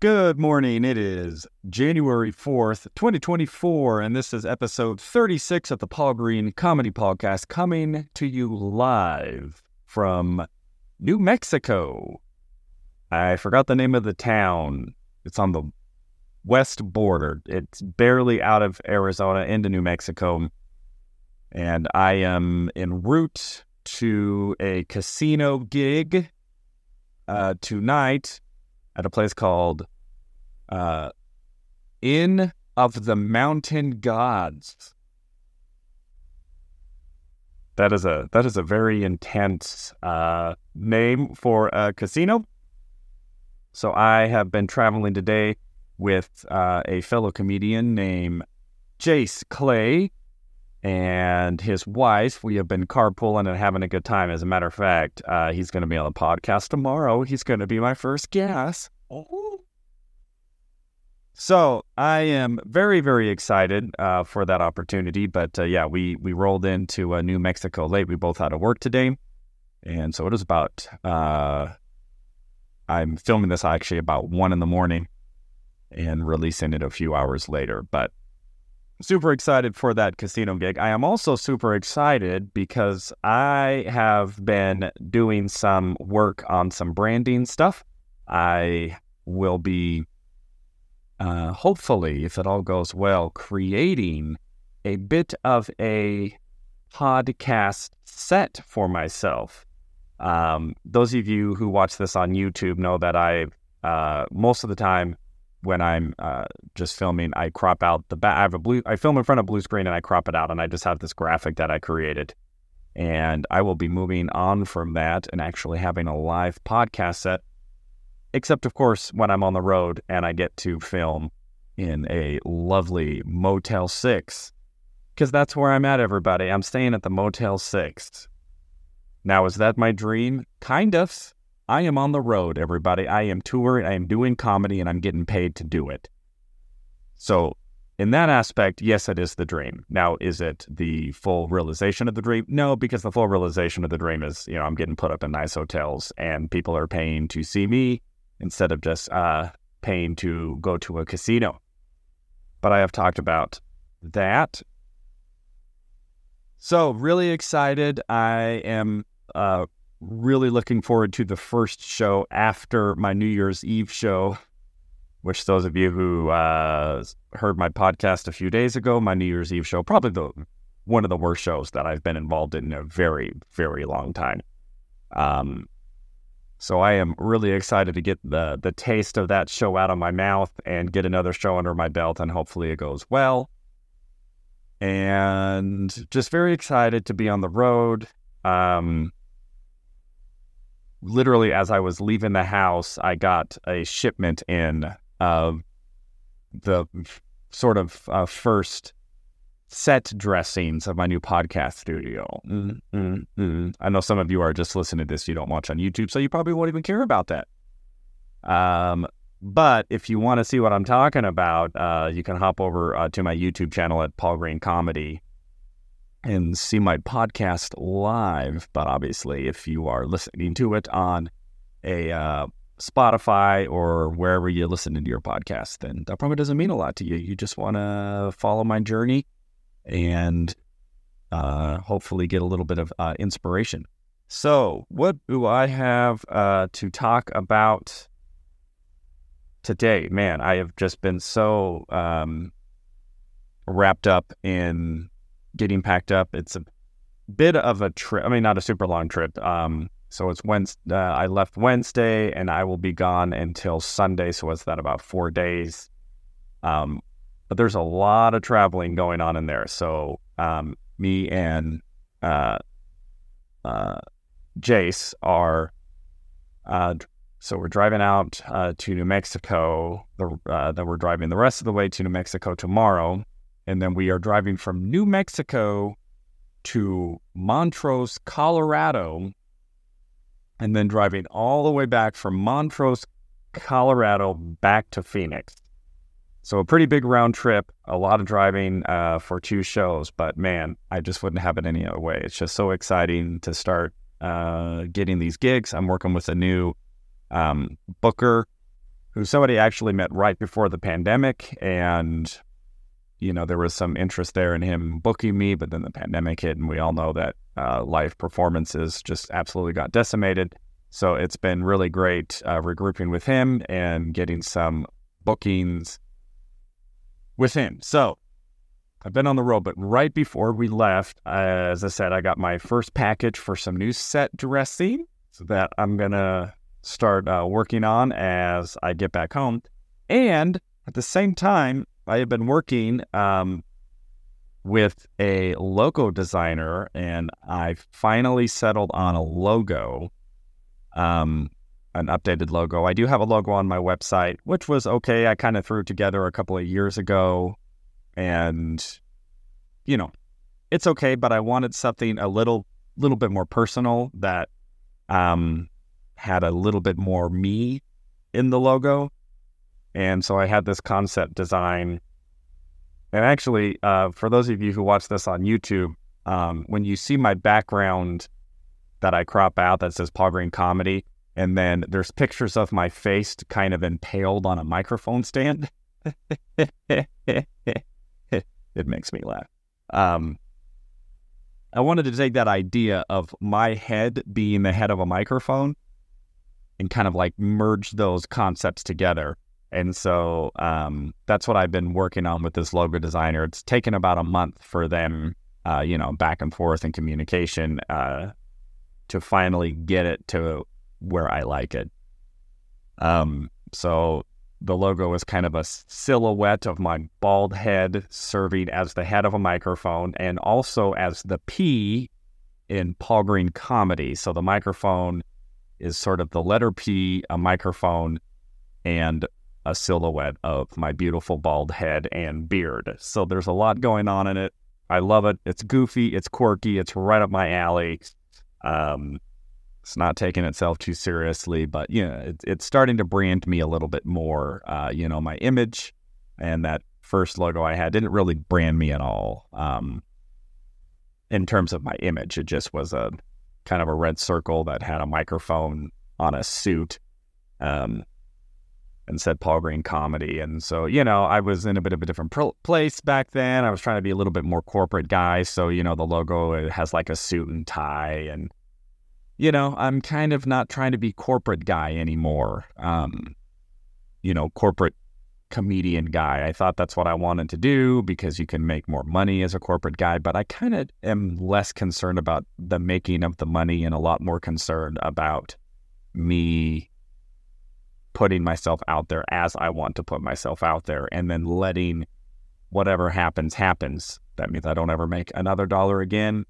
Good morning. It is January 4th, 2024, and this is episode 36 of the Paul Green Comedy Podcast coming to you live from New Mexico. I forgot the name of the town. It's on the west border. It's barely out of Arizona into New Mexico. And I am en route to a casino gig uh, tonight at a place called uh, Inn of the Mountain Gods. That is a that is a very intense uh, name for a casino. So I have been traveling today with uh, a fellow comedian named Jace Clay and his wife. We have been carpooling and having a good time. As a matter of fact, uh, he's going to be on the podcast tomorrow. He's going to be my first guest. Oh. So I am very, very excited uh, for that opportunity. But uh, yeah, we we rolled into uh, New Mexico late. We both had to work today, and so it was about. Uh, I'm filming this actually about one in the morning, and releasing it a few hours later. But super excited for that casino gig. I am also super excited because I have been doing some work on some branding stuff. I will be, uh, hopefully, if it all goes well, creating a bit of a podcast set for myself. Um, those of you who watch this on YouTube know that I, uh, most of the time, when I'm uh, just filming, I crop out the back. I have a blue. I film in front of blue screen and I crop it out, and I just have this graphic that I created. And I will be moving on from that and actually having a live podcast set. Except, of course, when I'm on the road and I get to film in a lovely Motel Six, because that's where I'm at. Everybody, I'm staying at the Motel Six. Now, is that my dream? Kind of. I am on the road, everybody. I am touring, I am doing comedy, and I'm getting paid to do it. So, in that aspect, yes, it is the dream. Now, is it the full realization of the dream? No, because the full realization of the dream is, you know, I'm getting put up in nice hotels and people are paying to see me instead of just uh, paying to go to a casino. But I have talked about that. So, really excited. I am uh, really looking forward to the first show after my New Year's Eve show, which those of you who uh, heard my podcast a few days ago, my New Year's Eve show, probably the one of the worst shows that I've been involved in in a very, very long time. Um, so I am really excited to get the the taste of that show out of my mouth and get another show under my belt, and hopefully it goes well. And just very excited to be on the road. Um, literally as I was leaving the house, I got a shipment in of the sort of uh, first set dressings of my new podcast studio. Mm, mm, mm. I know some of you are just listening to this, you don't watch on YouTube, so you probably won't even care about that. Um, but if you want to see what I'm talking about, uh, you can hop over uh, to my YouTube channel at Paul Green Comedy and see my podcast live. But obviously, if you are listening to it on a uh, Spotify or wherever you listen to your podcast, then that probably doesn't mean a lot to you. You just want to follow my journey and uh, hopefully get a little bit of uh, inspiration. So, what do I have uh, to talk about today? Man, I have just been so um, wrapped up in getting packed up. It's a bit of a trip. I mean, not a super long trip. Um, so it's Wednesday. Uh, I left Wednesday, and I will be gone until Sunday. So what's that? About four days. Um, but there's a lot of traveling going on in there. So um, me and uh, uh, Jace are. Uh, so we're driving out uh, to New Mexico. The, uh, then we're driving the rest of the way to New Mexico tomorrow. And then we are driving from New Mexico to Montrose, Colorado, and then driving all the way back from Montrose, Colorado, back to Phoenix. So a pretty big round trip, a lot of driving uh, for two shows, but man, I just wouldn't have it any other way. It's just so exciting to start uh, getting these gigs. I'm working with a new um, booker who somebody actually met right before the pandemic. And, you know, there was some interest there in him booking me, but then the pandemic hit, and we all know that uh, live performances just absolutely got decimated. So it's been really great uh, regrouping with him and getting some bookings with him. So I've been on the road, but right before we left, as I said, I got my first package for some new set dressing so that I'm going to start uh, working on as I get back home. And at the same time, I have been working um, with a logo designer and I finally settled on a logo, um, an updated logo. I do have a logo on my website, which was okay. I kind of threw together a couple of years ago and, you know, it's okay, but I wanted something a little, little bit more personal that um, had a little bit more me in the logo. And so I had this concept design and actually, uh, for those of you who watch this on YouTube, um, when you see my background that I crop out that says Paul Green Comedy, and then there's pictures of my face kind of impaled on a microphone stand, it makes me laugh. Um, I wanted to take that idea of my head being the head of a microphone and kind of like merge those concepts together and so um, that's what I've been working on with this logo designer. It's taken about a month for them, uh, you know, back and forth in communication uh, to finally get it to where I like it. Um, so the logo is kind of a silhouette of my bald head serving as the head of a microphone and also as the P in Paul Green comedy. So the microphone is sort of the letter P, a microphone, and a silhouette of my beautiful bald head and beard. So there's a lot going on in it. I love it. It's goofy, it's quirky, it's right up my alley. Um, it's not taking itself too seriously, but you know, it, it's starting to brand me a little bit more. Uh, you know, my image and that first logo I had didn't really brand me at all. Um, in terms of my image, it just was a kind of a red circle that had a microphone on a suit. Um, and said Paul Green comedy. And so, you know, I was in a bit of a different pr- place back then. I was trying to be a little bit more corporate guy. So, you know, the logo has like a suit and tie. And, you know, I'm kind of not trying to be corporate guy anymore. Um, you know, corporate comedian guy. I thought that's what I wanted to do because you can make more money as a corporate guy. But I kind of am less concerned about the making of the money and a lot more concerned about me putting myself out there as I want to put myself out there and then letting whatever happens happens. That means I don't ever make another dollar again.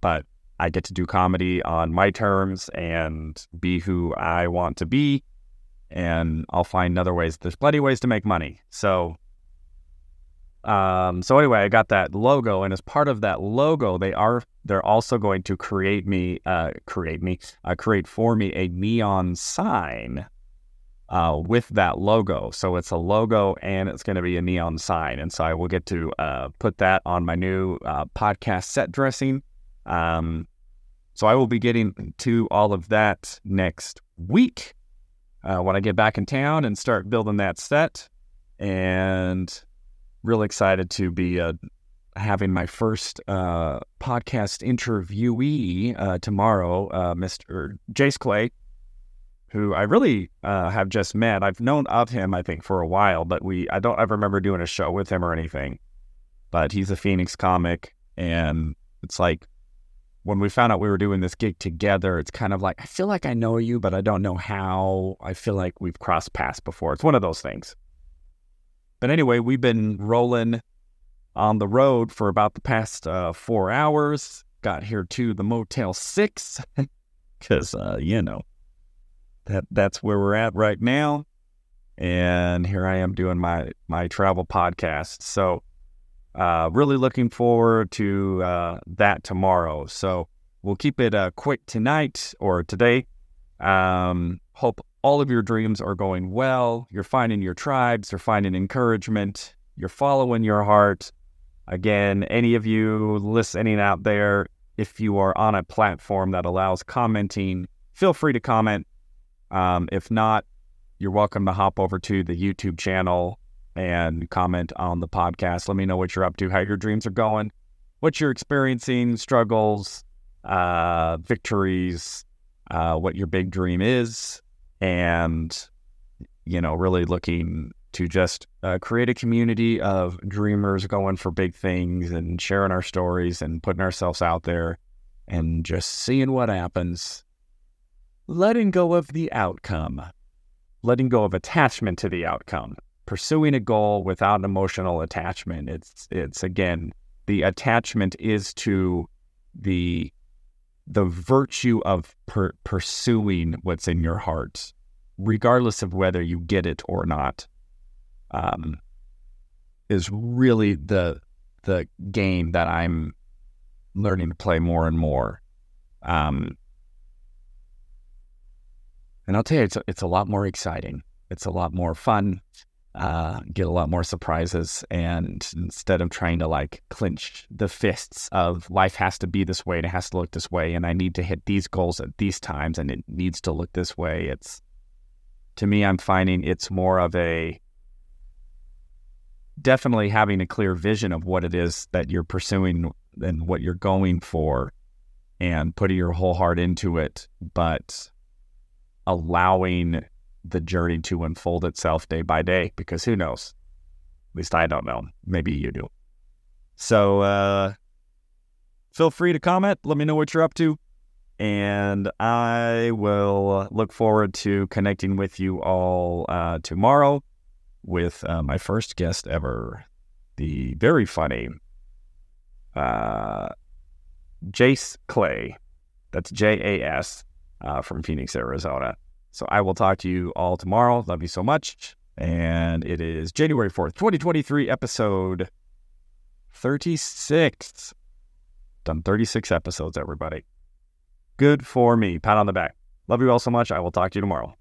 But I get to do comedy on my terms and be who I want to be. And I'll find other ways. There's plenty of ways to make money. So, um, so anyway, I got that logo, and as part of that logo, they are they're also going to create me, uh, create me, uh, create for me a neon sign uh, with that logo. So it's a logo and it's going to be a neon sign. And so I will get to uh, put that on my new uh, podcast set dressing. Um, so I will be getting to all of that next week uh, when I get back in town and start building that set. And really excited to be uh, having my first uh, podcast interviewee tomorrow, Mr. Jace Clay who I really uh, have just met. I've known of him, I think, for a while, but we I don't ever remember doing a show with him or anything. But he's a Phoenix comic, and it's like when we found out we were doing this gig together, it's kind of like I feel like I know you, but I don't know how. I feel like we've crossed paths before. It's one of those things. But anyway, we've been rolling on the road for about the past uh, four hours. Got here to the Motel Six because uh, you know that that's where we're at right now. And here I am doing my my travel podcast. So uh, really looking forward to uh, that tomorrow. So we'll keep it uh, quick tonight or today. Um, hope all of your dreams are going well. You're finding your tribes. You're finding encouragement. You're following your heart. Again, any of you listening out there, if you are on a platform that allows commenting, feel free to comment um, if not, you're welcome to hop over to the YouTube channel and comment on the podcast. Let me know what you're up to, how your dreams are going, what you're experiencing, struggles, uh, victories, uh, what your big dream is, and you know, really looking to just uh, create a community of dreamers going for big things and sharing our stories and putting ourselves out there and just seeing what happens. Letting go of the outcome, letting go of attachment to the outcome, pursuing a goal without emotional attachment. It's it's again the attachment is to the the virtue of per- pursuing what's in your heart, regardless of whether you get it or not, um, is really the the game that I'm learning to play more and more. Um, and I'll tell you, it's a, it's a lot more exciting. It's a lot more fun uh, get a lot more surprises. And instead of trying to like clinch the fists of life has to be this way and it has to look this way, and I need to hit these goals at these times and it needs to look this way, it's to me, I'm finding it's more of a definitely having a clear vision of what it is that you're pursuing and what you're going for and putting your whole heart into it, but allowing the journey to unfold itself day by day because who knows? At least I don't know. Maybe you do. So uh, feel free to comment. Let me know what you're up to. And I will look forward to connecting with you all uh, tomorrow with uh, my first guest ever, the very funny uh, Jace Clay. That's J A S uh, from Phoenix, Arizona. So I will talk to you all tomorrow. Love you so much. And it is January 4th, 2023, episode 36. Done 36 episodes, everybody. Good for me. Pat on the back. Love you all so much. I will talk to you tomorrow.